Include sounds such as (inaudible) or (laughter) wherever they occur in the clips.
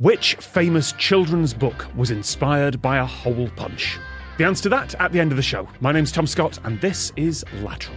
Which famous children's book was inspired by a hole punch? The answer to that at the end of the show. My name's Tom Scott, and this is Lateral.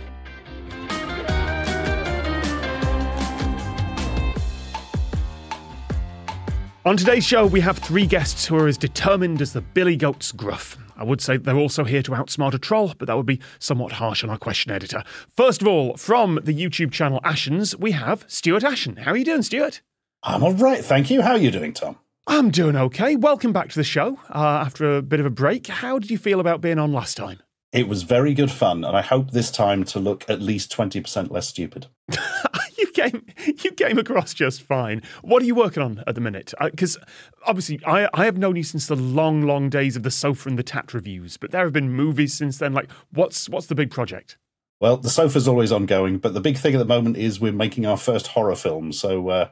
On today's show, we have three guests who are as determined as the Billy Goat's gruff. I would say they're also here to outsmart a troll, but that would be somewhat harsh on our question editor. First of all, from the YouTube channel Ashens, we have Stuart Ashen. How are you doing, Stuart? I'm all right, thank you. How are you doing, Tom? I'm doing okay. Welcome back to the show uh, after a bit of a break. How did you feel about being on last time? It was very good fun, and I hope this time to look at least 20% less stupid. (laughs) you came you came across just fine. What are you working on at the minute? Because uh, obviously, I, I have known you since the long, long days of the sofa and the tat reviews, but there have been movies since then. Like, what's what's the big project? Well, the sofa's always ongoing, but the big thing at the moment is we're making our first horror film. So, uh,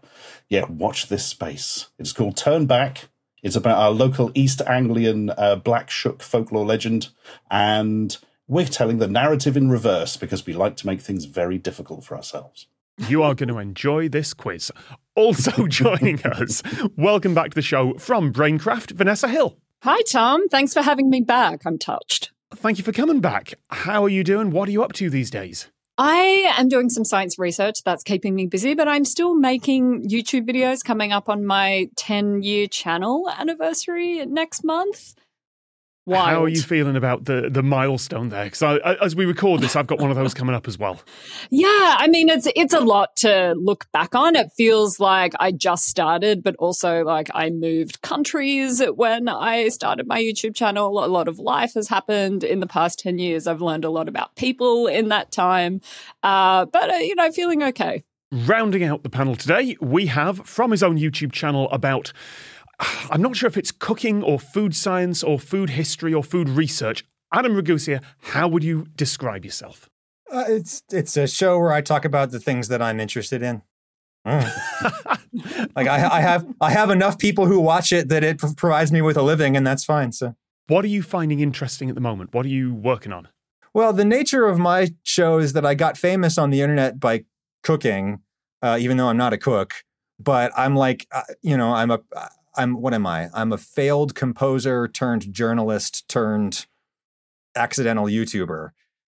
yeah, watch this space. It's called Turn Back. It's about our local East Anglian uh, Black Shuck folklore legend, and we're telling the narrative in reverse because we like to make things very difficult for ourselves. You are going to enjoy this quiz. Also (laughs) joining us, welcome back to the show from Braincraft, Vanessa Hill. Hi, Tom. Thanks for having me back. I'm touched. Thank you for coming back. How are you doing? What are you up to these days? I am doing some science research that's keeping me busy, but I'm still making YouTube videos coming up on my 10 year channel anniversary next month. Wild. How are you feeling about the the milestone there? Because as we record this, I've got one of those coming up as well. Yeah, I mean it's it's a lot to look back on. It feels like I just started, but also like I moved countries when I started my YouTube channel. A lot of life has happened in the past ten years. I've learned a lot about people in that time, uh, but uh, you know, feeling okay. Rounding out the panel today, we have from his own YouTube channel about I'm not sure if it's cooking or food science or food history or food research. Adam Ragusea, how would you describe yourself? Uh, it's it's a show where I talk about the things that I'm interested in. Mm. (laughs) like I, I, have I have enough people who watch it that it provides me with a living, and that's fine. So, what are you finding interesting at the moment? What are you working on? Well, the nature of my show is that I got famous on the internet by cooking, uh, even though I'm not a cook. But I'm like, uh, you know, I'm a I'm what am I? I'm a failed composer turned journalist turned accidental YouTuber.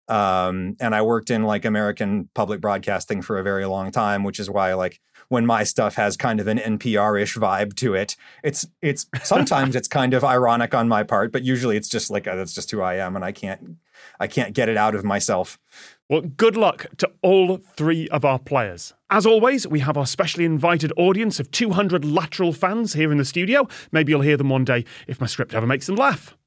Um, and I worked in like American public broadcasting for a very long time, which is why like when my stuff has kind of an NPR-ish vibe to it, it's it's (laughs) sometimes it's kind of ironic on my part, but usually it's just like uh, that's just who I am, and I can't I can't get it out of myself. Well, good luck to all three of our players. As always, we have our specially invited audience of 200 lateral fans here in the studio. Maybe you'll hear them one day if my script ever makes them laugh.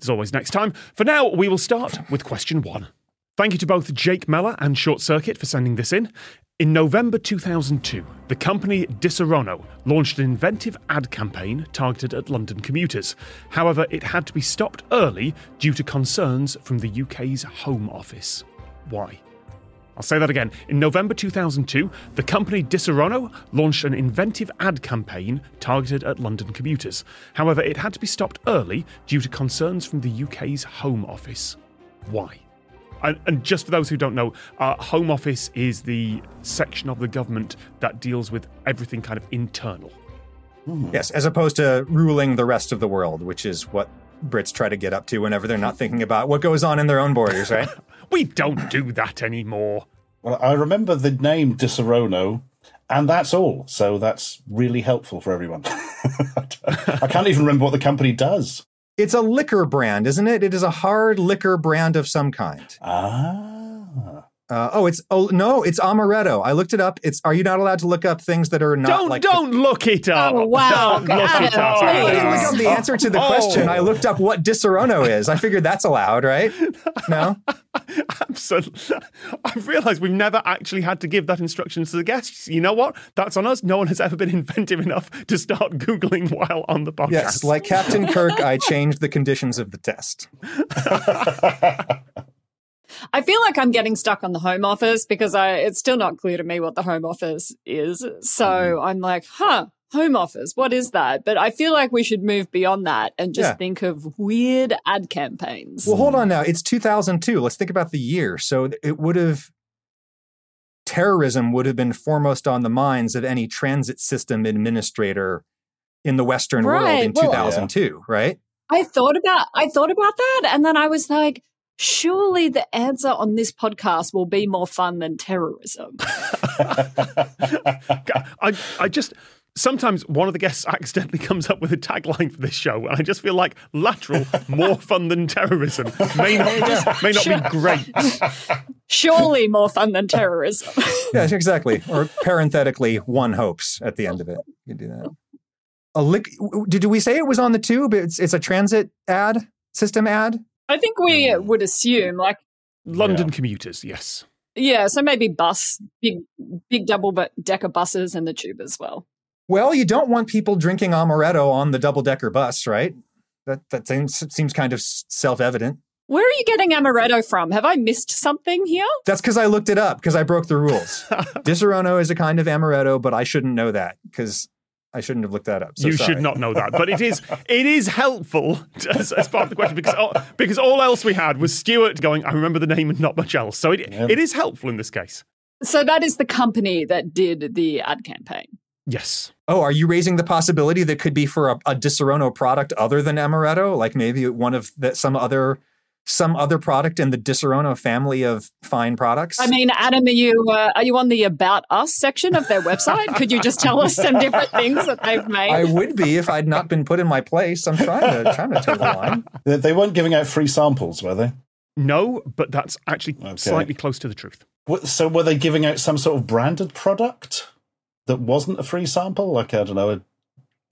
There's always next time. For now, we will start with question one. Thank you to both Jake Mellor and Short Circuit for sending this in. In November 2002, the company Disaronno launched an inventive ad campaign targeted at London commuters. However, it had to be stopped early due to concerns from the UK's Home Office. Why? I'll say that again. In November 2002, the company Disaronno launched an inventive ad campaign targeted at London commuters. However, it had to be stopped early due to concerns from the UK's Home Office. Why? And, and just for those who don't know, uh, Home Office is the section of the government that deals with everything kind of internal. Mm. Yes, as opposed to ruling the rest of the world, which is what Brits try to get up to whenever they're not thinking about what goes on in their own borders, right? (laughs) we don't do that anymore. Well, I remember the name Disaronno, and that's all. So that's really helpful for everyone. (laughs) I can't even remember what the company does. It's a liquor brand, isn't it? It is a hard liquor brand of some kind. Ah. Uh, oh, it's oh no, it's amaretto. I looked it up. It's are you not allowed to look up things that are not don't like don't the, look it up. Oh wow, don't look it up. I didn't look up the answer to the oh. question. I looked up what Disaronno is. I figured that's allowed, right? No, (laughs) absolutely. I've realised we've never actually had to give that instruction to the guests. You know what? That's on us. No one has ever been (laughs) inventive enough to start googling while on the podcast. Yes, like Captain Kirk, I changed the conditions of the test. (laughs) I feel like I'm getting stuck on the home office because I it's still not clear to me what the home office is. So mm. I'm like, huh, home office, what is that? But I feel like we should move beyond that and just yeah. think of weird ad campaigns. Well, hold on now. It's 2002. Let's think about the year. So it would have terrorism would have been foremost on the minds of any transit system administrator in the Western world in well- 2002, right? I thought about I thought about that and then I was like, surely the answer on this podcast will be more fun than terrorism. (laughs) I, I just sometimes one of the guests accidentally comes up with a tagline for this show, and I just feel like lateral more fun than terrorism may not may not be great. surely more fun than terrorism. (laughs) Yeah, exactly. Or parenthetically, one hopes at the end of it. You can do that. A lick. Did we say it was on the tube? It's it's a transit ad system ad. I think we mm-hmm. would assume like London commuters, yes. yeah, so maybe bus, big big double decker buses and the tube as well. Well, you don't want people drinking amaretto on the double decker bus, right? That that seems seems kind of self evident. Where are you getting amaretto from? Have I missed something here? That's because I looked it up because I broke the rules. (laughs) Disaronno is a kind of amaretto, but I shouldn't know that because I shouldn't have looked that up. So you sorry. should not know that, but it is (laughs) it is helpful (laughs) as, as part of the question because all, because all else we had was Stuart going. I remember the name and not much else, so it it is helpful in this case. So that is the company that did the ad campaign. Yes. Oh, are you raising the possibility that could be for a, a Disaronno product other than amaretto? Like maybe one of that some other some other product in the Disaronno family of fine products? I mean, Adam, are you uh, are you on the About Us section of their website? Could you just tell us some different things that they've made? I would be if I'd not been put in my place. I'm trying to trying to toe the line. (laughs) They- They weren't giving out free samples, were they? No, but that's actually Okay. slightly close to the truth. So were they giving out some sort of branded product that wasn't a free sample? Like, I don't know, a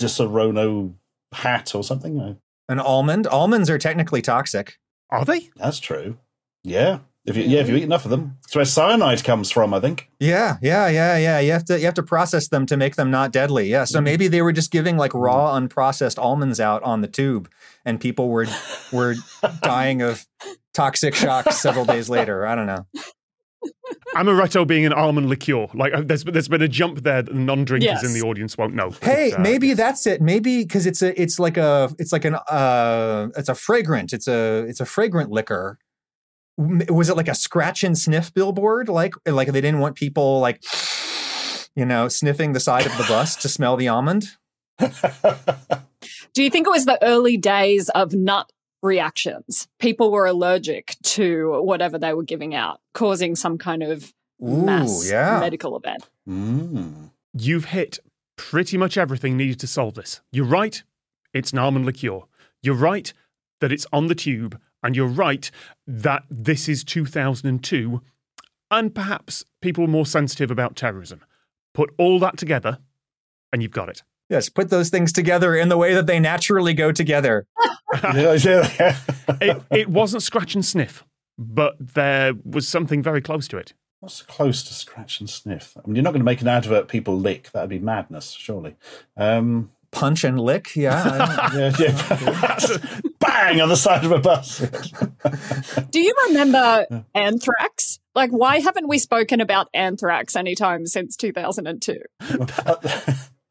Disaronno hat or something? An almond. Almonds are technically toxic. Are they? That's true. Yeah. If you, yeah, if you eat enough of them. That's where cyanide comes from, I think. Yeah, yeah, yeah, yeah. You have to you have to process them to make them not deadly. Yeah. So mm-hmm. maybe they were just giving like raw mm-hmm. unprocessed almonds out on the tube and people were were (laughs) dying of toxic shock several days later. I don't know. Amaretto being an almond liqueur. Like uh, there's there's been a jump there that non-drinkers Yes. in the audience won't know. Hey, uh, maybe that's it. Maybe because it's a it's like a it's like an uh it's a fragrant. It's a it's a fragrant liquor. Was it like a scratch and sniff billboard? Like like they didn't want people like you know sniffing the side of the bus to smell the almond. (laughs) (laughs) Do you think it was the early days of nut reactions? People were allergic to whatever they were giving out, causing some kind of mass yeah. medical event. Mm. You've hit pretty much everything needed to solve this. You're right, it's an almond liqueur. You're right that it's on the tube, and you're right that this is 2002, and perhaps people are more sensitive about terrorism. Put all that together, and you've got it. Yes, put those things together in the way that they naturally go together. Yeah, (laughs) yeah. It, it wasn't scratch and sniff, but there was something very close to it. What's close to scratch and sniff? I mean, you're not going to make an advert people lick. That'd be madness, surely. Um, Punch and lick. Yeah. (laughs) Yeah, yeah. Bang on the side of a bus. Do you remember (laughs) anthrax? Like, why haven't we spoken about anthrax anytime since 2002?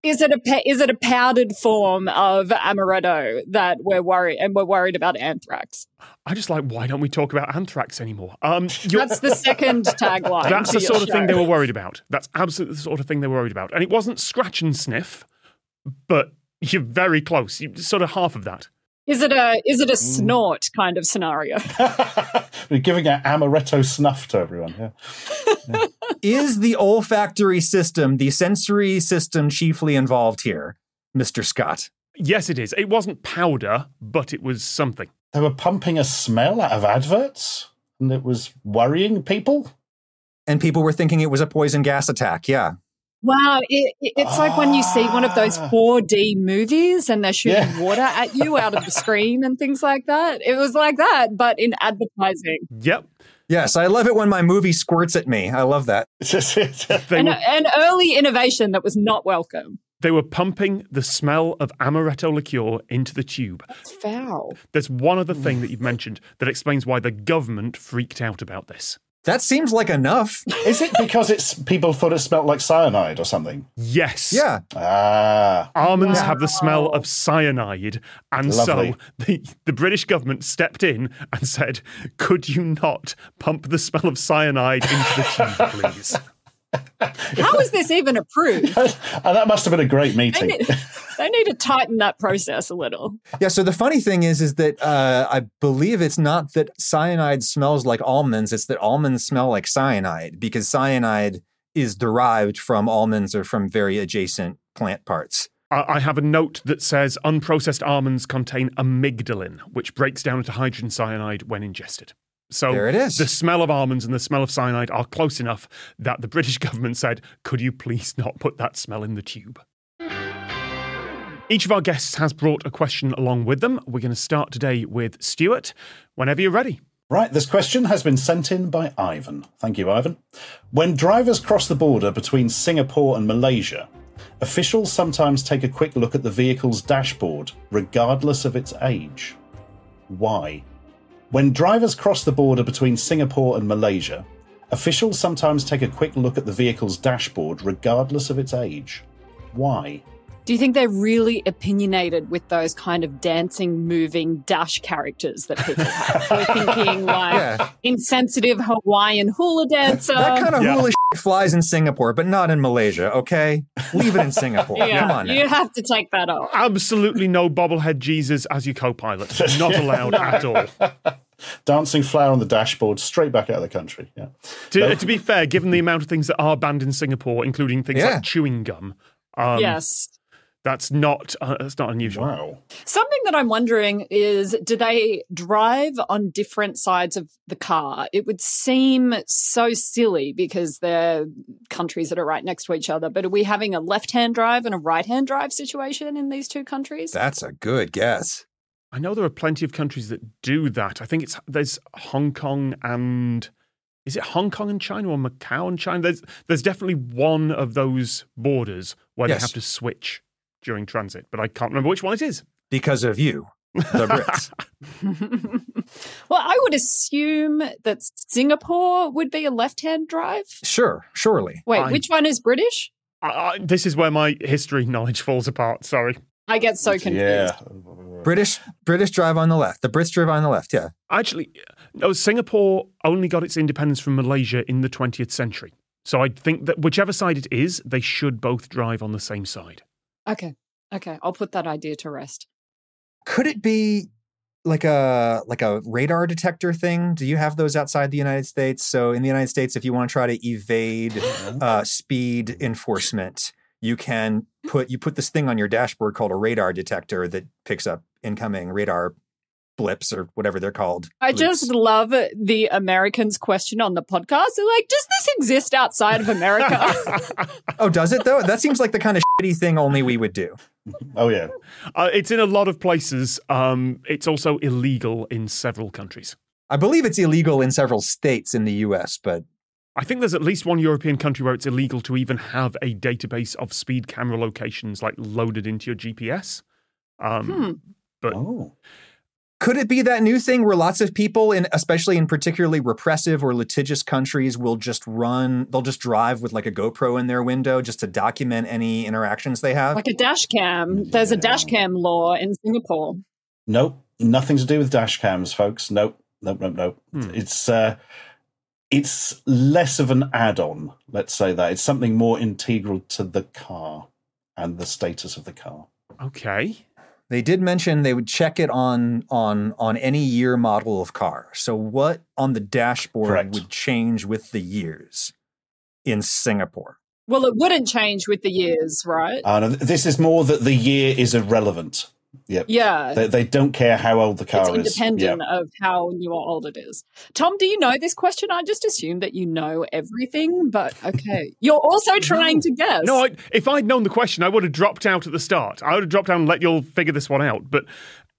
Is it a is it a powdered form of amaretto that we're worried and we're worried about anthrax? I just like, why don't we talk about anthrax anymore? Um, That's the second (laughs) tagline. That's the sort of thing they were worried about. That's absolutely the sort of thing they were worried about. And it wasn't scratch and sniff, but you're very close. You sort of half of that. Is it a is it a mm. snort kind of scenario? (laughs) We're giving an amaretto snuff to everyone. Yeah. (laughs) Is the olfactory system, the sensory system, chiefly involved here, Mr. Scott? Yes, it is. It wasn't powder, but it was something. They were pumping a smell out of adverts, and it was worrying people. And people were thinking it was a poison gas attack. Yeah. Wow, it, it- it's like when you see one of those Ah. 4D movies and they're shooting Yeah. water at you out of the screen and things like that. It was like that, but in advertising. Yep. Yes, I love it when my movie squirts at me. I love that. (laughs) (laughs) An, were, an early innovation that was not welcome. they were pumping the smell of amaretto liqueur into the tube. It's foul. There's one other thing that you've mentioned that explains why the government freaked out about this. That seems like enough. Is it because it's people thought it smelled like cyanide or something? Yes. Yeah. Ah, Almonds have the smell of cyanide. And Lovely. so the, the British government stepped in and said, Could you not pump the smell of cyanide into the tube, (laughs) please? How is this even approved? and (laughs) that must have been a great They meeting. need, they need to tighten that process a little. Yeah. So the funny thing is, is that uh, I believe it's not that cyanide smells like almonds; it's that almonds smell like cyanide because cyanide is derived from almonds or from very adjacent plant parts. I I have a note that says unprocessed almonds contain amygdalin, which breaks down into hydrogen cyanide when ingested. So There it is. the smell of almonds and the smell of cyanide are close enough that the British (laughs) government said, could you please not put that smell in the tube? Each of our guests has brought a question along with them. We're going to start today with Stuart. Whenever you're ready. Right, this question has been sent in by Ivan. Thank you, Ivan. When drivers cross the border between Singapore and Malaysia, officials sometimes take a quick look at the vehicle's dashboard, regardless of its age. Why? When drivers cross the border between Singapore and Malaysia, officials sometimes take a quick look at the vehicle's dashboard, regardless of its age. Why? Do you think they're really opinionated with those kind of dancing, moving dash characters that people have? (laughs) We're thinking like Yeah. insensitive Hawaiian hula dancer. that kind of yeah. hula shit flies in Singapore, but not in Malaysia. Okay, leave it in Singapore. (laughs) yeah, Come on. now. you have to take that off. Absolutely no bobblehead Jesus as your co pilot. (laughs) Not allowed at all. Dancing flower on the dashboard, straight back out of the country. Yeah. To, to be fair, given the amount of things that are banned in Singapore, including things Yeah. like chewing gum, um, yes. That's not uh, that's not unusual. Wow. Something that I'm wondering is do they drive on different sides of the car? It would seem so silly because they're countries that are right next to each other. But are we having a left hand drive and a right hand drive situation in these two countries? That's a good guess. I know there are plenty of countries that do that. I think it's there's Hong Kong and is it Hong Kong and China or Macau and China? There's there's definitely one of those borders where Yes. they have to switch during transit, but I can't remember which one it is. Because of you, the Brits. (laughs) (laughs) well, I would assume that Singapore would be a left hand drive. sure, surely. Wait, I- which one is British? I, I, this is where my history knowledge falls apart. Sorry. I get so confused. Yeah. British British drive on the left. The Brits drive on the left. Yeah. Actually, no, Singapore only got its independence from Malaysia in the 20th century. So I think that whichever side it is, they should both drive on the same side. Okay. Okay. I'll put that idea to rest. Could it be like a like a radar detector thing? Do you have those outside the United States? So in the United States, if you want to try to evade uh, speed enforcement, you can put you put this thing on your dashboard called a radar detector that picks up incoming radar blips or whatever they're called. I Bloops. just love the Americans' question on the podcast. They're like, does this exist outside of America? (laughs) oh, does it though? That seems like the kind of shitty thing only we would do. Oh, yeah. Uh, it's in a lot of places. Um, it's also illegal in several countries. I believe it's illegal in several states in the U.S., but I think there's at least one European country where it's illegal to even have a database of speed camera locations like loaded into your GPS. Um, Hmm. But Oh. Could it be that new thing where lots of people, in especially in particularly repressive or litigious countries, will just run? They'll just drive with like a GoPro in their window just to document any interactions they have. like a dash cam. There's a dash cam law in Singapore. Nope, nothing to do with dash cams, folks. Nope, nope, nope, nope. Hmm. It's uh, it's less of an add-on. Let's say that it's something more integral to the car and the status of the car. okay. They did mention they would check it on on on any year model of car. So what on the dashboard Correct. would change with the years in Singapore? Well, it wouldn't change with the years, right? Uh, no, this is more that the year is irrelevant. Yep. yeah. They, they don't care how old the car It's is. independent Yeah. of how new or old it is. Tom, do you know this question? I just assumed that you know everything, but (laughs) okay. You're also trying to guess. No, I, if I'd known the question, I would have dropped out at the start. I would have dropped down and let you all figure this one out. But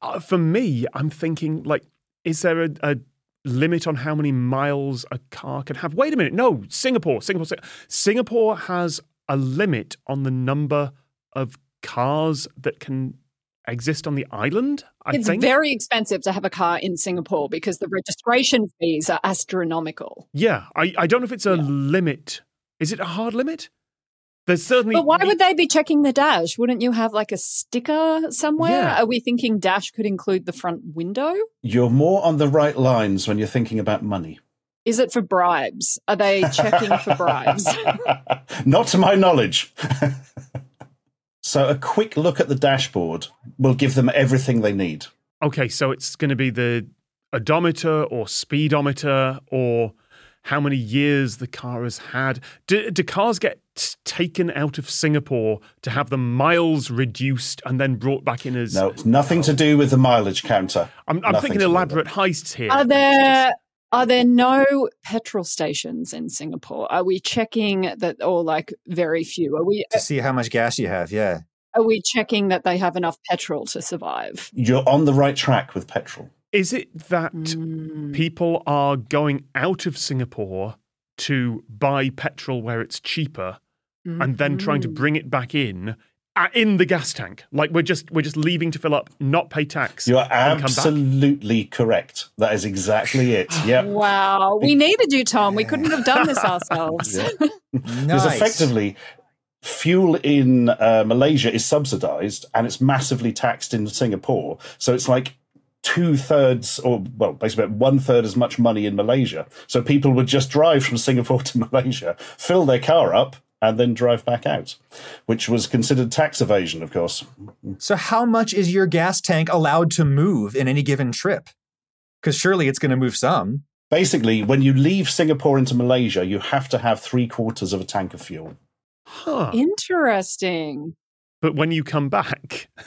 uh, for me, I'm thinking, like, is there a, a limit on how many miles a car can have? Wait a minute. No, Singapore. Singapore. Singapore has a limit on the number of cars that can exist on the island. I it's think. very expensive to have a car in Singapore because the registration fees are astronomical. yeah, I, I don't know if it's a limit. Is it a hard limit? There's certainly. But why would they be checking the dash? Wouldn't you have like a sticker somewhere? Yeah. Are we thinking dash could include the front window? You're more on the right lines when you're thinking about money. Is it for bribes? Are they checking for bribes? (laughs) Not to my knowledge. (laughs) so, a quick look at the dashboard will give them everything they need. Okay, so it's going to be the odometer or speedometer or how many years the car has had. Do, do cars get taken out of Singapore to have the miles reduced and then brought back in as? No, it's nothing to do with the mileage counter. I'm, I'm thinking to do with elaborate heists here. Are there are there no petrol stations in Singapore? Are we checking that, or like very few? Are we to see how much gas you have. Yeah. are we checking that they have enough petrol to survive? You're on the right track with petrol. Is it that Mm. people are going out of Singapore to buy petrol where it's cheaper and then trying to Mhm. bring it back in in the gas tank? Like we're just we're just leaving to fill up, not pay tax. You're and come back? absolutely correct. That is exactly it. (sighs) Yeah. Wow, we needed you, Tom. We couldn't have done this ourselves. (laughs) Yeah. (laughs) Because effectively, fuel in uh, Malaysia is subsidized and it's massively taxed in Singapore. So it's like two thirds, or well, basically one third as much money in Malaysia. So people would just drive from Singapore (laughs) to Malaysia, fill their car up, and then drive back out, which was considered tax evasion, of course. So, how much is your gas tank allowed to move in any given trip? Because surely it's going to move some. Basically, when you leave Singapore into Malaysia, you have to have three quarters of a tank of fuel. Huh. Interesting. But when you come back, (laughs)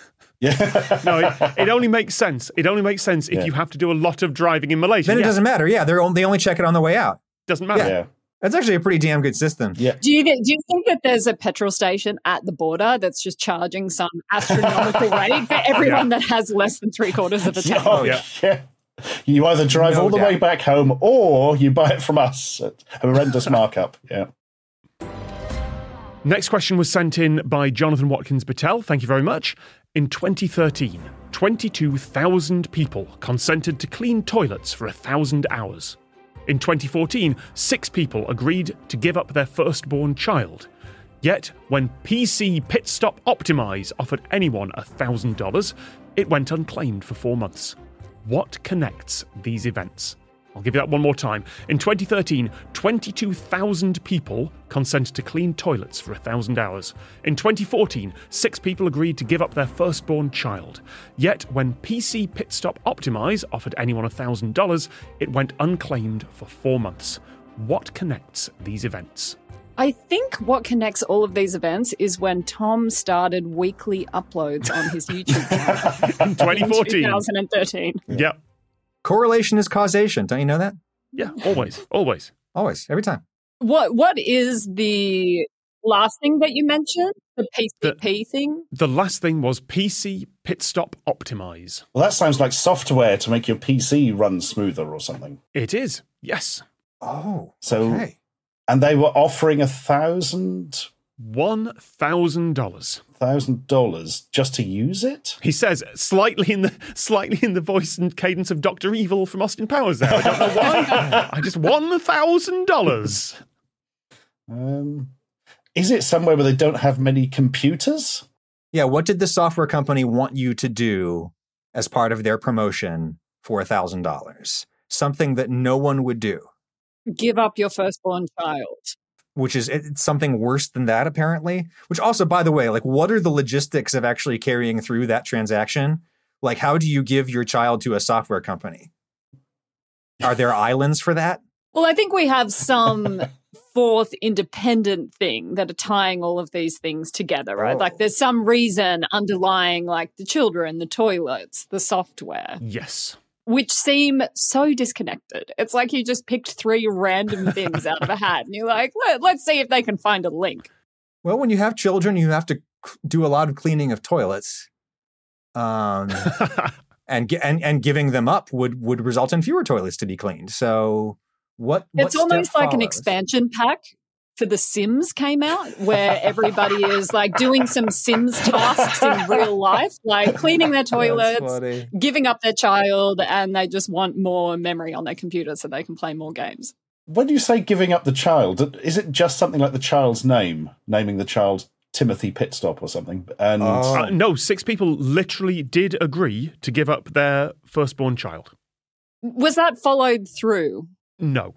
Yeah. (laughs) no, it, it only makes sense. It only makes sense if Yeah. you have to do a lot of driving in Malaysia. Then it Yeah, doesn't matter. Yeah, they're on, they only check it on the way out. doesn't matter. yeah. That's actually a pretty damn good system. Yeah. Do you do you think that there's a petrol station at the border that's just charging some astronomical (laughs) rate for everyone that has less than three quarters of a (laughs) tank? Oh, yeah. yeah. You either drive No all the way back home or you buy it from us at a horrendous markup. Yeah. Next question was sent in by Jonathan Watkins Bitel. Thank you very much. In 2013, 22,000 people consented to clean toilets for a thousand hours. In 2014, six people agreed to give up their firstborn child. Yet, when PC Pit Stop Optimize offered anyone $1,000, it went unclaimed for four months. What connects these events? I'll give you that one more time. In 2013, 22,000 people consented to clean toilets for 1,000 hours. In 2014, six people agreed to give up their firstborn child. Yet, when PC Pit Stop Optimize offered anyone $1,000, it went unclaimed for four months. What connects these events? I think what connects all of these events is when Tom started weekly uploads on his (laughs) YouTube channel In in 2014. 2013. Yeah. Correlation is causation. Don't you know that? Yeah, always, always. Always, every time. What what is the last thing that you mentioned? The PCP thing? The last thing was PC Pit Stop Optimize. Well, that sounds like software to make your PC run smoother or something. It is, yes. Oh, So- okay. And they were offering a thousand $1,000. thousand dollars just to use it. He says slightly in the slightly in the voice and cadence of Doctor Evil from Austin Powers. There, I don't know why. I just one thousand dollars. Um, is it somewhere where they don't have many computers? Yeah, what did the software company want you to do as part of their promotion for $1,000? Something that no one would do, Give up your firstborn child. Which is it's something worse than that, apparently. Which also, by the way, like, what are the logistics of actually carrying through that transaction? Like, how do you give your child to a software company? Are there islands for that? Well, I think we have some fourth independent thing that are tying all of these things together, right? Oh. Like there's some reason underlying like the children, the toilets, the software, Yes. Which seem so disconnected. It's like you just picked three random (laughs) things out of a hat and you're like, Let, let's see if they can find a link. Well, when you have children, you have to do a lot of cleaning of toilets. Um, (laughs) and, and and giving them up would would result in fewer toilets to be cleaned. So what? what It's almost step like an expansion pack for The Sims came out where (laughs) everybody is like doing some Sims tasks in real life, like cleaning their toilets, giving up their child, and they just want more memory on their computer so they can play more games. When you say giving up the child, is it just something like the child's name, naming the child Timothy Pitstop or something? And Oh. Uh, no, six people literally did agree to give up their firstborn child. Was that followed through? No.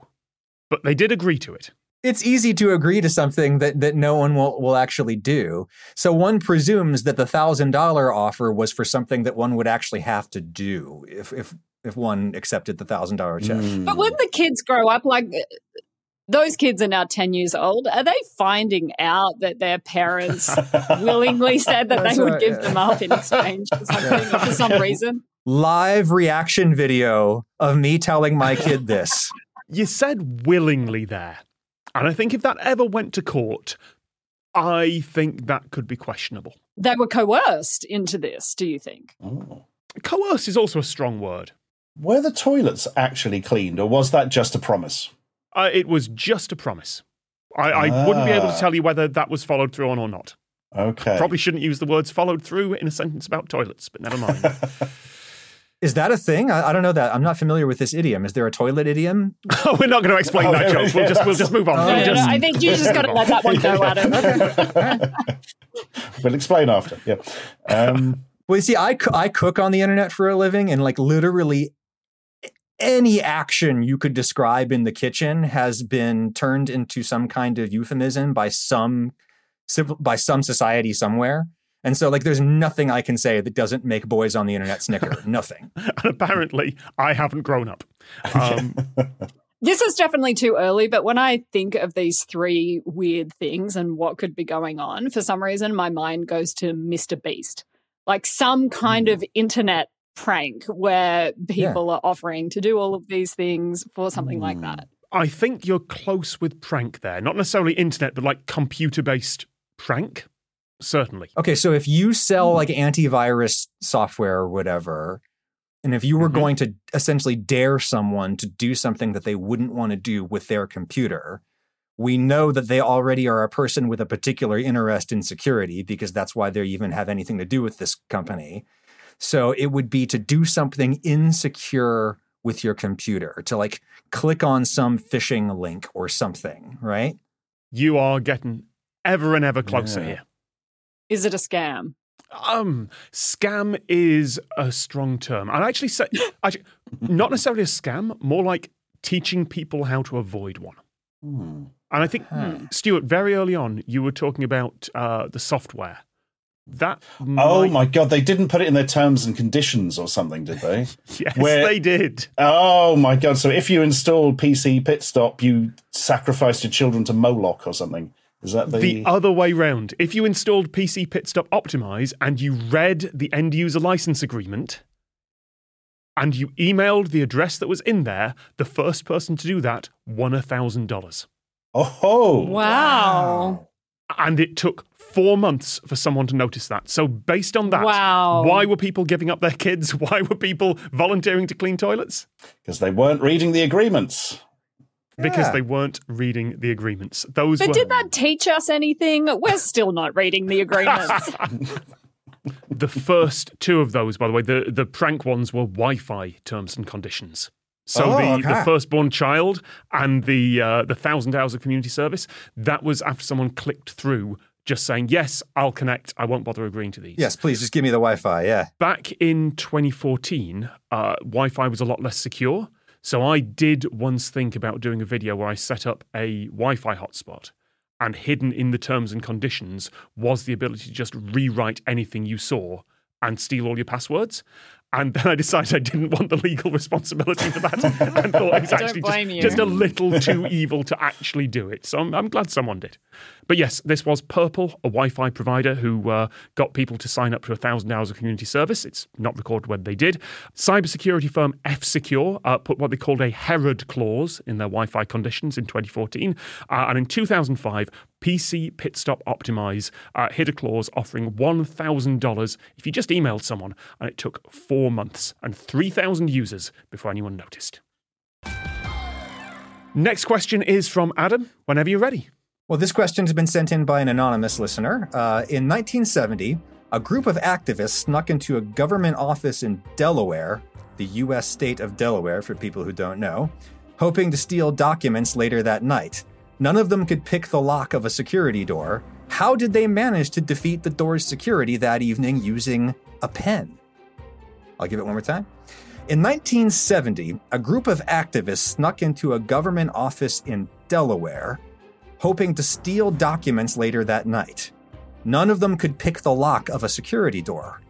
but they did agree to it. It's easy to agree to something that, that no one will, will actually do. So one presumes that the thousand dollar offer was for something that one would actually have to do if if if one accepted the thousand dollar check. Mm. But when the kids grow up, like those kids are now 10 years old, are they finding out that their parents (laughs) willingly said that That's they would right, give yeah. them up in exchange for (laughs) something or for some reason? Live reaction video of me telling my kid this. You said willingly there. And I think if that ever went to court, I think that could be questionable. They were coerced into this, do you think? Oh. Coerce is also a strong word. Were the toilets actually cleaned, or was that just a promise? Uh, it was just a promise. I, I wouldn't be able to Ah. tell you whether that was followed through on or not. Okay. Probably shouldn't use the words followed through in a sentence about toilets, but never mind. (laughs) Is that a thing? I, I don't know that. I'm not familiar with this idiom. Is there a toilet idiom? (laughs) We're not going to explain Oh, that yeah, joke. We'll just we'll just move on. Oh, We'll No, no, no, I think you just got to let that one go, (laughs) Adam. (laughs) we'll explain after. Yeah. Um, Well, you see, I, coo- I cook on the internet for a living, and like literally any action you could describe in the kitchen has been turned into some kind of euphemism by some civil by some society somewhere. And so, like, there's nothing I can say that doesn't make boys on the internet snicker. (laughs) nothing. and apparently, I haven't grown up. Um, (laughs) This is definitely too early, but when I think of these three weird things and what could be going on, for some reason, my mind goes to Mr. Beast. Like some kind of internet prank where people are offering to do all of these things for something like Hmm. that. I think you're close with prank there. Not necessarily internet, but like computer based prank. Certainly. Okay, so if you sell like antivirus software or whatever, and if you were Mhm. going to essentially dare someone to do something that they wouldn't want to do with their computer, we know that they already are a person with a particular interest in security because that's why they even have anything to do with this company. So it would be to do something insecure with your computer, to like click on some phishing link or something, right? You are getting ever and ever closer Yeah. here. Is it a scam? Um, scam is a strong term. I'd actually say, actually, (laughs) not necessarily a scam, more like teaching people how to avoid one. hmm. And I think, Huh. Stuart, very early on, you were talking about uh, the software. That Oh my god, they didn't put it in their terms and conditions or something, did they? (laughs) yes, where- they did. oh my god! So if you installed PC Pit Stop, you sacrificed your children to Moloch or something. Is that the? The other way round. If you installed PC Pitstop Optimize and you read the end user license agreement and you emailed the address that was in there, the first person to do that won a $1,000. oh, Wow. And it took four months for someone to notice that. So, based on that, Wow. why were people giving up their kids? (laughs) Why were people volunteering to clean toilets? because they weren't reading the agreements. Because Yeah. they weren't reading the agreements. Those But were did that teach us anything? We're still not reading the agreements. (laughs) (laughs) the first two of those, by the way, the, the prank ones were Wi-Fi terms and conditions. So Oh, the, okay. the firstborn child and the uh, the thousand hours of community service that was after someone clicked through just saying yes, I'll connect. I won't bother agreeing to these. Yes, please just give me the Wi-Fi. Yeah. Back in 2014, uh, Wi-Fi was a lot less secure. So I did once think about doing a video where I set up a Wi-Fi hotspot, and hidden in the terms and conditions was the ability to just rewrite anything you saw and steal all your passwords. And then I decided I didn't want the legal (laughs) responsibility for that, (laughs) and thought it was actually just, just a little too evil to actually do it. So I'm, I'm glad someone did. But yes, this was Purple, a Wi-Fi provider who uh, got people to sign up to a thousand hours of community service. It's not recorded whether they did. Cybersecurity firm F Secure uh, put what they called a Herod clause in their Wi-Fi conditions in 2014, uh, and in 2005, PC Pitstop Optimize uh, hid a clause offering $1,000 if you just emailed someone, and it took four months and 3,000 users before anyone noticed. Next question is from Adam. Whenever you're ready. Well, this question has been sent in by an anonymous listener. Uh, in 1970, a group of activists snuck into a government office in Delaware, the U.S. state of Delaware, for people who don't know, hoping to steal documents later that night. None of them could pick the lock of a security door. How did they manage to defeat the door's security that evening using a pen? I'll give it one more time. In 1970, a group of activists snuck into a government office in Delaware, hoping to steal documents later that night. None of them could pick the lock of a security door.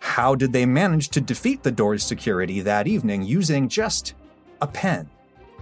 How did they manage to defeat the door's security that evening using just a pen?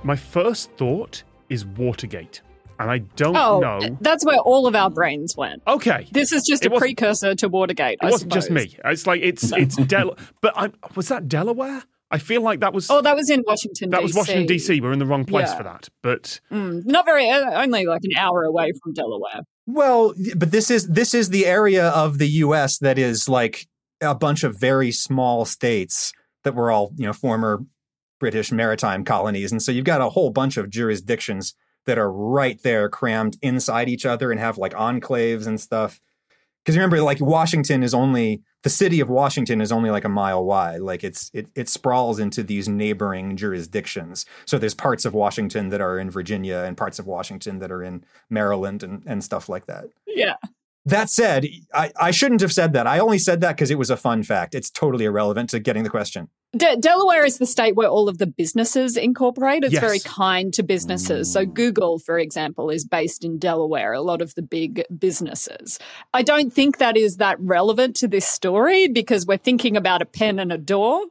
My first thought is Watergate. And I don't Oh, know. that's where all of our brains went. Okay. This is just It a precursor to Watergate. It I wasn't just me. It's like it's it's (laughs) Del but I was that Delaware? I feel like that was Oh, that was in Washington. that was Washington DC. We're in the wrong place Yeah. for that. But Mm, not very. uh, Only like an hour away from Delaware. Well, but this is this is the area of the US that is like a bunch of very small states that were all, you know, former British maritime colonies. And so you've got a whole bunch of jurisdictions that are right there crammed inside each other and have like enclaves and stuff. Because remember, like Washington is only the city of Washington is only like a mile wide. Like it's it it sprawls into these neighboring jurisdictions. So there's parts of Washington that are in Virginia and parts of Washington that are in Maryland and, and stuff like that. Yeah. That said, I, I shouldn't have said that. I only said that because it was a fun fact. It's totally irrelevant to getting the question. De- Delaware is the state where all of the businesses incorporate. It's Yes. very kind to businesses. So, Google, for example, is based in Delaware, a lot of the big businesses. I don't think that is that relevant to this story because we're thinking about a pen and a door.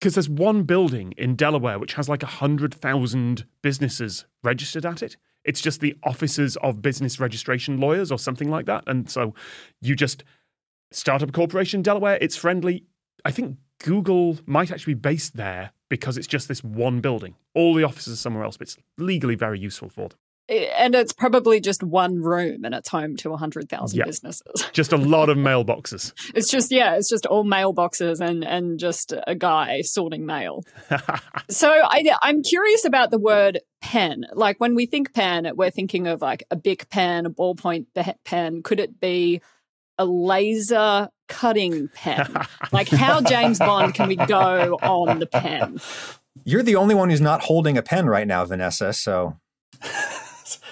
because there's one building in Delaware which has like a hundred thousand businesses registered at it. It's just the offices of business registration lawyers or something like that. And so you just start up a corporation in Delaware. It's friendly. I think Google might actually be based there because it's just this one building. All the offices are somewhere else, but it's legally very useful for them. And it's probably just one room and it's home to 100,000 Yeah. businesses. (laughs) Just a lot of mailboxes. It's just, yeah, it's just all mailboxes and, and just a guy sorting mail. (laughs) So I, I'm curious about the word pen. Like when we think pen, we're thinking of like a big pen, a ballpoint pen. Could it be a laser cutting pen? (laughs) like how James Bond can we go on the pen? You're the only one who's not holding a pen right now, Vanessa. So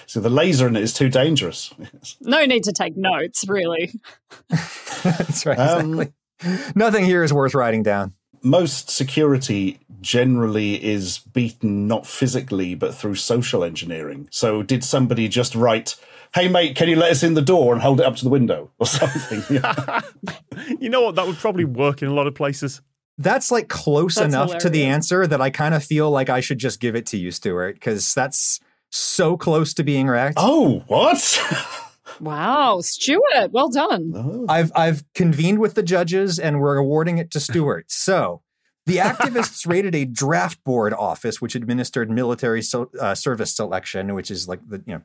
So the laser in it is too dangerous. No need to take notes, really. (laughs) that's right. Um, Exactly. Nothing here is worth writing down. Most security generally is beaten not physically but through social engineering. So did somebody just write, "Hey mate, can you let us in the door and hold it up to the window" or (laughs) something? Yeah. (laughs) you know what? That would probably work in a lot of places. That's like close That's enough to the answer that I kind of feel like I should just give it to you, Stuart, because that's so close to being right. oh, what? Wow, Stuart, well done. Oh. I've I've convened with the judges and we're awarding it to Stuart. (laughs) So the activists raided a draft board office which administered military so, uh, service selection, which is like the you know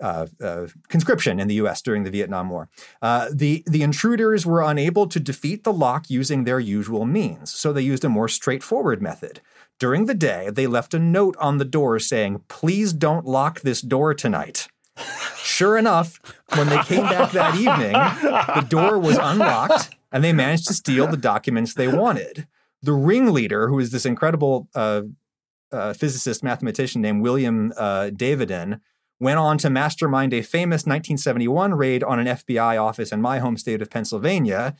uh, uh, conscription in the U.S. during the Vietnam War. Uh, the the intruders were unable to defeat the lock using their usual means, so they used a more straightforward method. During the day, they left a note on the door saying, "Please don't lock this door tonight." Sure enough, when they came back that evening, the door was unlocked and they managed to steal the documents they wanted. The ringleader, who is this incredible uh, uh, physicist mathematician named William uh, Davidon, went on to mastermind a famous 1971 raid on an FBI office in my home state of Pennsylvania.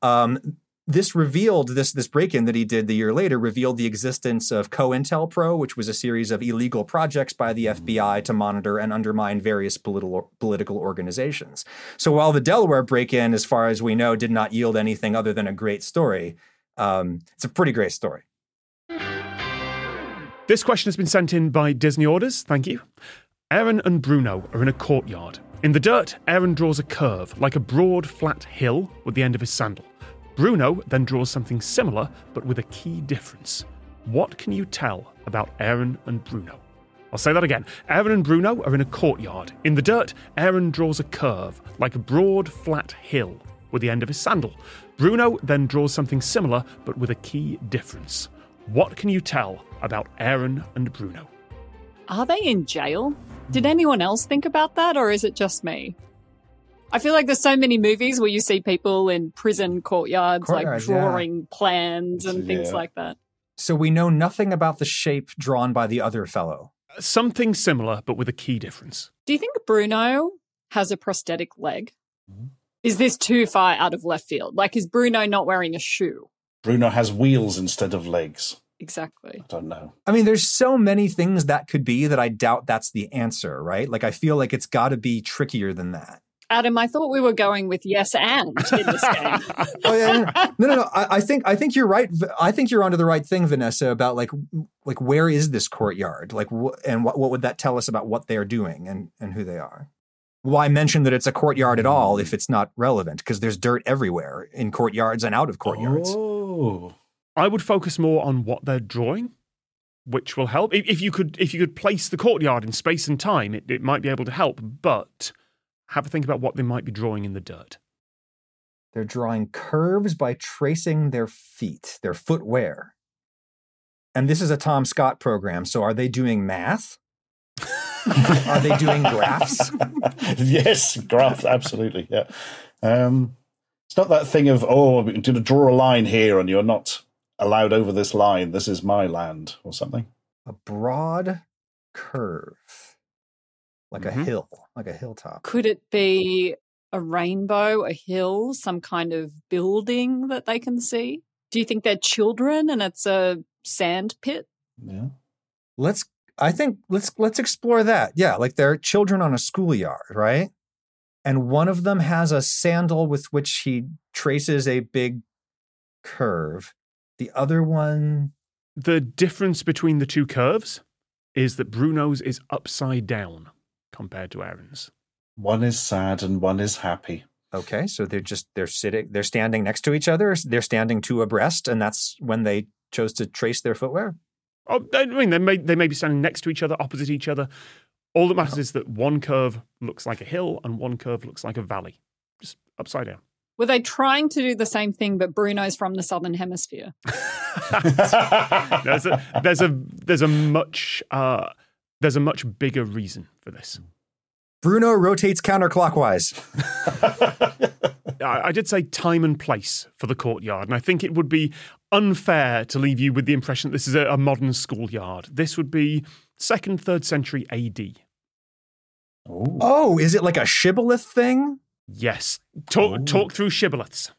Um, this revealed this this break-in that he did the year later revealed the existence of COINTELPRO, which was a series of illegal projects by the FBI to monitor and undermine various political political organizations. So while the Delaware break-in, as far as we know, did not yield anything other than a great story, um, it's a pretty great story. This question has been sent in by DiznyOrdiz. Thank you. Aaron and Bruno are in a courtyard. In the dirt, Aaron draws a curve, like a broad, flat hill, with the end of his sandal. Bruno then draws something similar, but with a key difference. What can you tell about Aaron and Bruno? I'll say that again. Aaron and Bruno are in a courtyard. In the dirt, Aaron draws a curve, like a broad, flat hill, with the end of his sandal. Bruno then draws something similar, but with a key difference. What can you tell about Aaron and Bruno? Are they in jail? Did anyone else think about that, or is it just me? I feel like there's so many movies where you see people in prison courtyards, Courtyards, like yeah. drawing plans and things like that. So we know nothing about the shape drawn by the other fellow. Something similar, but with a key difference. Do you think Bruno has a prosthetic leg? Mm-hmm. Is this too far out of left field? Like, is Bruno not wearing a shoe? Bruno has wheels instead of legs. Exactly. I don't know. I mean, there's so many things that could be that I doubt that's the answer, right? Like, I feel like it's got to be trickier than that. Adam, I thought we were going with yes and in this (laughs) game. Oh yeah, no, no, no. I, I think I think you're right. I think you're onto the right thing, Vanessa, about like like where is this courtyard? Like, wh- and what what would that tell us about what they're doing and and who they are? Why mention that it's a courtyard at all if it's not relevant? Because there's dirt everywhere in courtyards and out of courtyards. Oh. I would focus more on what they're drawing, which will help. If, if you could, if you could place the courtyard in space and time, it, it might be able to help. But have a think about what they might be drawing in the dirt. They're drawing curves by tracing their feet, their footwear. And this is a Tom Scott program, so are they doing math? (laughs) are they doing graphs? yes, graphs, absolutely. Yeah. Um, it's not that thing of, oh, I'm going to draw a line here and you're not allowed over this line. This is my land or something. A broad curve, like Mhm. a hill, like a hilltop. Could it be a rainbow, a hill, some kind of building that they can see? Do you think they're children and it's a sand pit? Yeah. Let's I think let's let's explore that. Yeah, like they're children on a schoolyard, right? And one of them has a sandal with which he traces a big curve. The other one The difference between the two curves is that Bruno's is upside down compared to Aaron's. One is sad and one is happy. Okay, so they're just they're sitting they're standing next to each other. They're standing two abreast, and that's when they chose to trace their footwear. Oh, I mean, they may they may be standing next to each other, opposite each other. All that matters is that one curve looks like a hill and one curve looks like a valley, just upside down. Were they trying to do the same thing, but Bruno's from the southern hemisphere? (laughs) there's a there's a there's a much uh, there's a much bigger reason for this. Bruno rotates counterclockwise. I, did say time and place for the courtyard, and I think it would be unfair to leave you with the impression that this is a, a modern schoolyard. This would be second, third century AD. Ooh. Oh, is it like a shibboleth thing? Yes, talk Ooh. talk through shibboleths.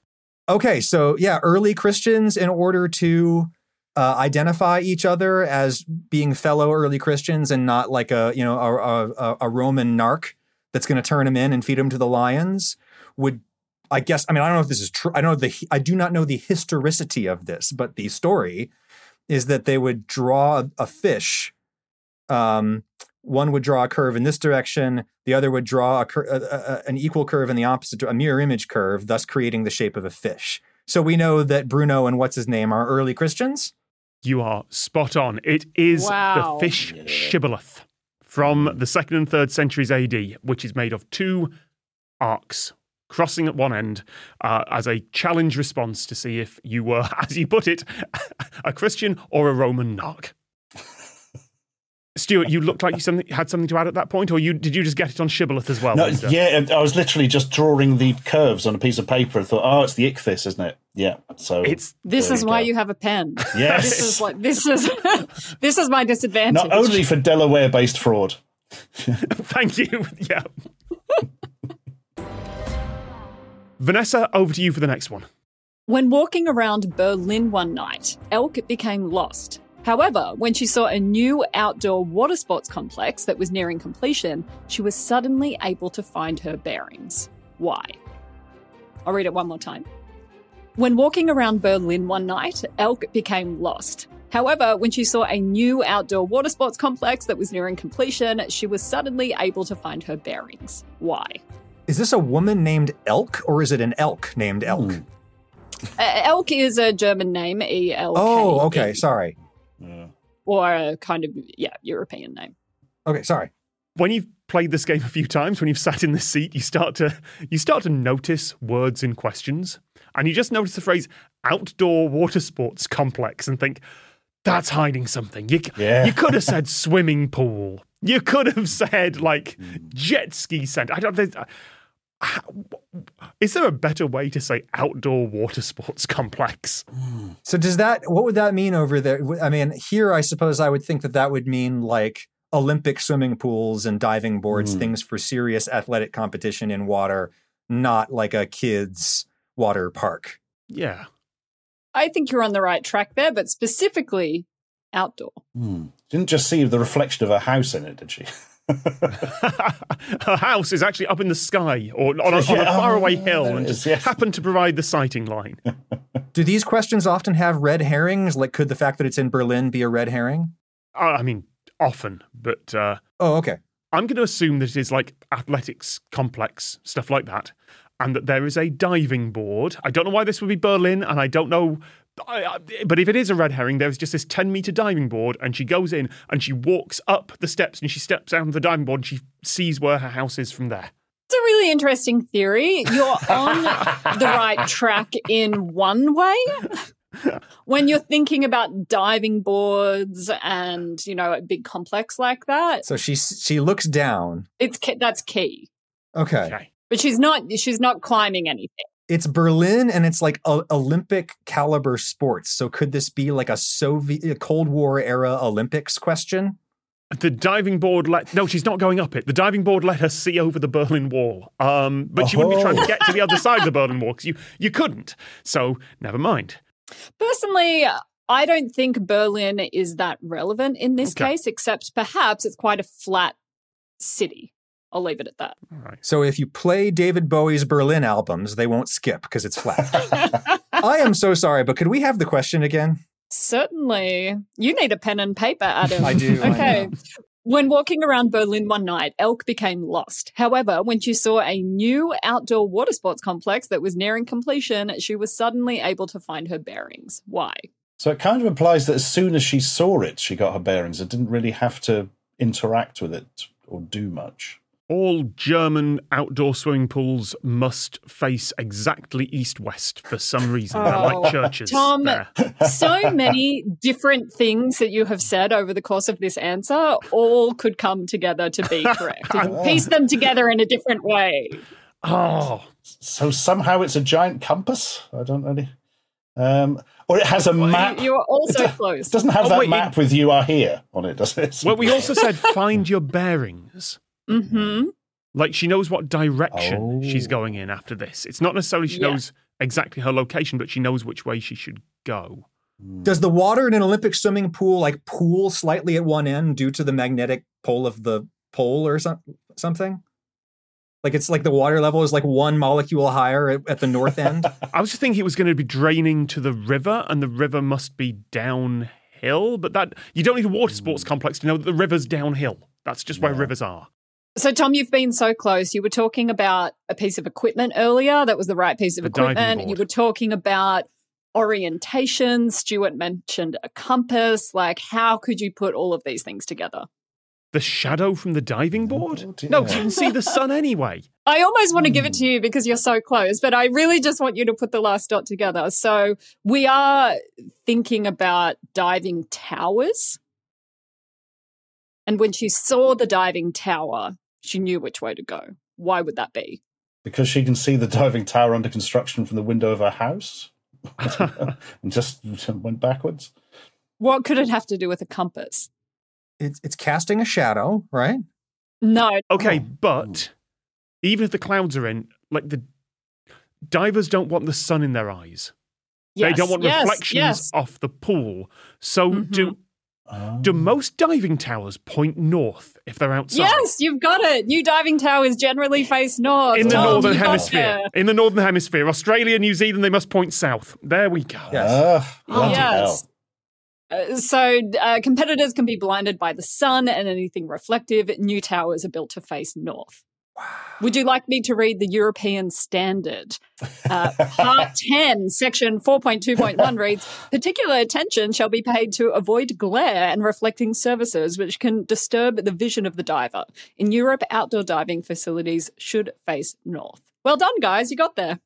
Okay, so yeah, early Christians, in order to uh, identify each other as being fellow early Christians and not like a you know a, a, a Roman narc that's going to turn him in and feed him to the lions, would I guess? I mean, I don't know if this is true. I don't know the I do not know the historicity of this, but the story is that they would draw a, fish. Um, one would draw a curve in this direction, the other would draw a, a- an equal curve in the opposite, a mirror image curve, thus creating the shape of a fish. So we know that Bruno and what's his name are early Christians. You are spot on. It is Wow. the fish shibboleth from the second and third centuries AD, which is made of two arcs crossing at one end uh, as a challenge response to see if you were, (laughs) as you put it, (laughs) a Christian or a Roman narc. Stuart, you looked like you something, had something to add at that point, or you did you just get it on shibboleth as well? No, yeah, I was literally just drawing the curves on a piece of paper and thought, oh, it's the ichthys, isn't it? Yeah. So It's This is you why go. you have a pen. (laughs) (laughs) Yes. this is like this is (laughs) this is my disadvantage. not only for Delaware-based fraud. Thank you. Yeah. Vanessa, over to you for the next one. When walking around Berlin one night, Elk became lost. However, when she saw a new outdoor water sports complex that was nearing completion, she was suddenly able to find her bearings. Why? I'll read it one more time. When walking around Berlin one night, Elk became lost. However, when she saw a new outdoor water sports complex that was nearing completion, she was suddenly able to find her bearings. Why? Is this a woman named Elk or is it an elk named Elk? Hmm. Uh, Elk is a German name, E L K. Oh, okay. Sorry. Yeah. Or a kind of, yeah, European name. Okay, sorry. when you've played this game a few times, when you've sat in this seat, you start to you start to notice words in questions, and you just notice the phrase "outdoor water sports complex" and think that's hiding something. You Yeah. you could have said (laughs) swimming pool. You could have said like mm. jet ski center. I don't. There's- how- Is there a better way to say outdoor water sports (laughs) complex? So does that what would that mean over there? I mean, here I suppose I would think that that would mean like Olympic swimming pools and diving boards, Hmm. things for serious athletic competition in water, not like a kids water park. Yeah. I think you're on the right track there, but specifically outdoor. Hmm. Didn't just see the reflection of her house in it, did she? (laughs) Her house is actually up in the sky or on a, on a faraway oh, hill and it just is, yes. happened to provide the sighting line. Do these questions often have red herrings? Like, could the fact that it's in Berlin be a red herring? Uh, I mean, often, but uh, Oh, okay. I'm going to assume that it is like athletics complex, stuff like that, and that there is a diving board. I don't know why this would be Berlin, and I don't know. I, I, but if it is a red herring, there's just this 10 meter diving board, and she goes in and she walks up the steps and she steps down the diving board and she sees where her house is from there. It's a really interesting theory. You're on (laughs) the right track in one way. When you're thinking about diving boards and, you know, a big complex like that, So she she looks down. it's that's key. Okay. Okay. But she's not she's not climbing anything. It's Berlin and it's like a, Olympic caliber sports. So could this be like a Soviet Cold War era Olympics question? The diving board let no, she's not going up it. The diving board let her see over the Berlin Wall. Um, but she wouldn't be trying to Oh. get to the other side of the Berlin Wall because you you couldn't. So never mind. Personally, I don't think Berlin is that relevant in this Okay. case, except perhaps it's quite a flat city. I'll leave it at that. All right. So if you play David Bowie's Berlin albums, they won't skip because it's flat. (laughs) I am so sorry, but could we have the question again? Certainly. You need a pen and paper, Adam. I do, Okay. know. When walking around Berlin one night, Elk became lost. However, when she saw a new outdoor water sports complex that was nearing completion, she was suddenly able to find her bearings. Why? So it kind of implies that as soon as she saw it, she got her bearings and didn't really have to interact with it or do much. All German outdoor swimming pools must face exactly east west for some reason. They're Oh, like churches. Tom, there. So many different things that you have said over the course of this answer all could come together to be (laughs) correct. Piece them together in a different way. Oh, So somehow it's a giant compass? I don't really. Um, or it has a map. You, you are also It close. It doesn't have Oh, that wait, map with you are here on it, does it? well, we also said find your bearings. Hmm Like she knows what direction Oh. she's going in after this. It's not necessarily she Yeah. knows exactly her location, but she knows which way she should go. Does the water in an Olympic swimming pool like pool slightly at one end due to the magnetic pole of the pole or some, something? Like it's like the water level is like one molecule higher at, at the north end. (laughs) I was just thinking it was going to be draining to the river, and the river must be downhill. But that you don't need a water sports complex to know that the river's downhill. That's just where rivers are. So, Tom, you've been so close. You were talking about a piece of equipment earlier. That was the right piece of The equipment. You were talking about orientation. Stuart mentioned a compass. Like, how could you put all of these things together? The shadow from the diving board? Oh, dear. no, 'cause you can see the sun (laughs) anyway. I almost want to give it to hmm. you because you're so close, but I really just want you to put the last dot together. So, we are thinking about diving towers. And when she saw the diving tower, she knew which way to go. Why would that be? because she can see the diving tower under construction from the window of her house and (laughs) (laughs) just went backwards. What could it have to do with a compass? it's it's casting a shadow, right? No. Okay, Oh. but even if the clouds are in, like the divers don't want the sun in their eyes. They don't want yes, reflections yes. off the pool. So Mhm. do Oh. do most diving towers point north if they're outside? Yes, you've got it. New diving towers generally face north. In the Tom, northern hemisphere. there. In the northern hemisphere. Australia, New Zealand, they must point south. There we go. Yes. Bloody Yes. Uh, so uh, competitors can be blinded by the sun and anything reflective. New towers are built to face north. Would you like me to read the European standard? Uh, part (laughs) 10, section 4.2.1 reads Particular attention shall be paid to avoid glare and reflecting surfaces which can disturb the vision of the diver. In Europe, outdoor diving facilities should face north. Well done, guys. You got there.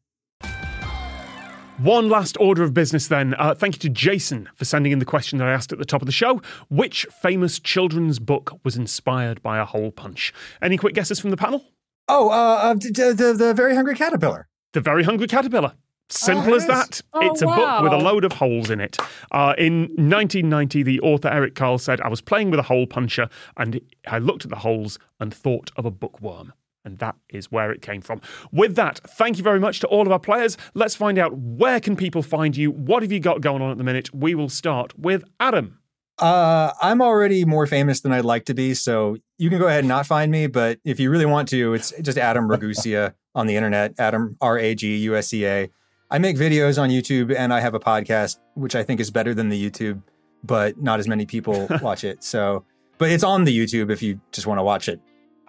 One last order of business then. Uh, thank you to Jason for sending in the question that I asked at the top of the show. Which famous children's book was inspired by a hole punch? Any quick guesses from the panel? Oh, uh, uh d- d- the the very hungry caterpillar. The Very Hungry Caterpillar. Simple Oh, as that. Oh, it's a book with a load of holes in it. Uh, in 1990, the author Eric Carle said, I was playing with a hole puncher and I looked at the holes and thought of a bookworm. And that is where it came from. With that, thank you very much to all of our players. Let's find out where can people find you? What have you got going on at the minute? We will start with Adam. Uh, I'm already more famous than I'd like to be, so you can go ahead and not find me. But if you really want to, it's just Adam Ragusea (laughs) on the internet. Adam R A G U S E A. I make videos on YouTube, and I have a podcast, which I think is better than the YouTube, but not as many people (laughs) watch it. So, but it's on the YouTube if you just want to watch it.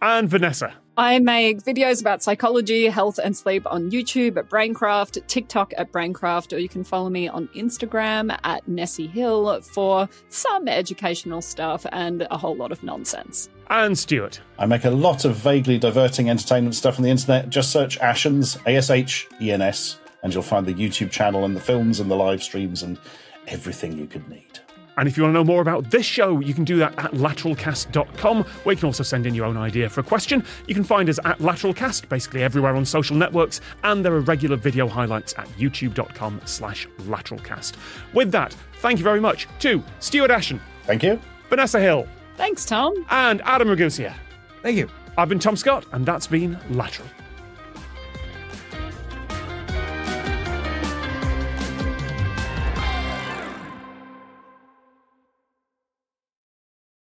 And Vanessa. I make videos about psychology, health, and sleep on YouTube at Braincraft, TikTok at Braincraft, or you can follow me on Instagram at Nessie Hill for some educational stuff and a whole lot of nonsense. And Stuart. I make a lot of vaguely diverting entertainment stuff on the internet. Just search Ashens, A S H E N S, and you'll find the YouTube channel and the films and the live streams and everything you could need. And if you want to know more about this show, you can do that at lateralcast.com, where you can also send in your own idea for a question. You can find us at lateralcast, basically everywhere on social networks, and there are regular video highlights at youtube.com slash lateralcast. With that, thank you very much to Stuart Ashen, Thank you. Vanessa Hill, Thanks, Tom. and Adam Ragusea. Thank you. I've been Tom Scott, and that's been Lateral.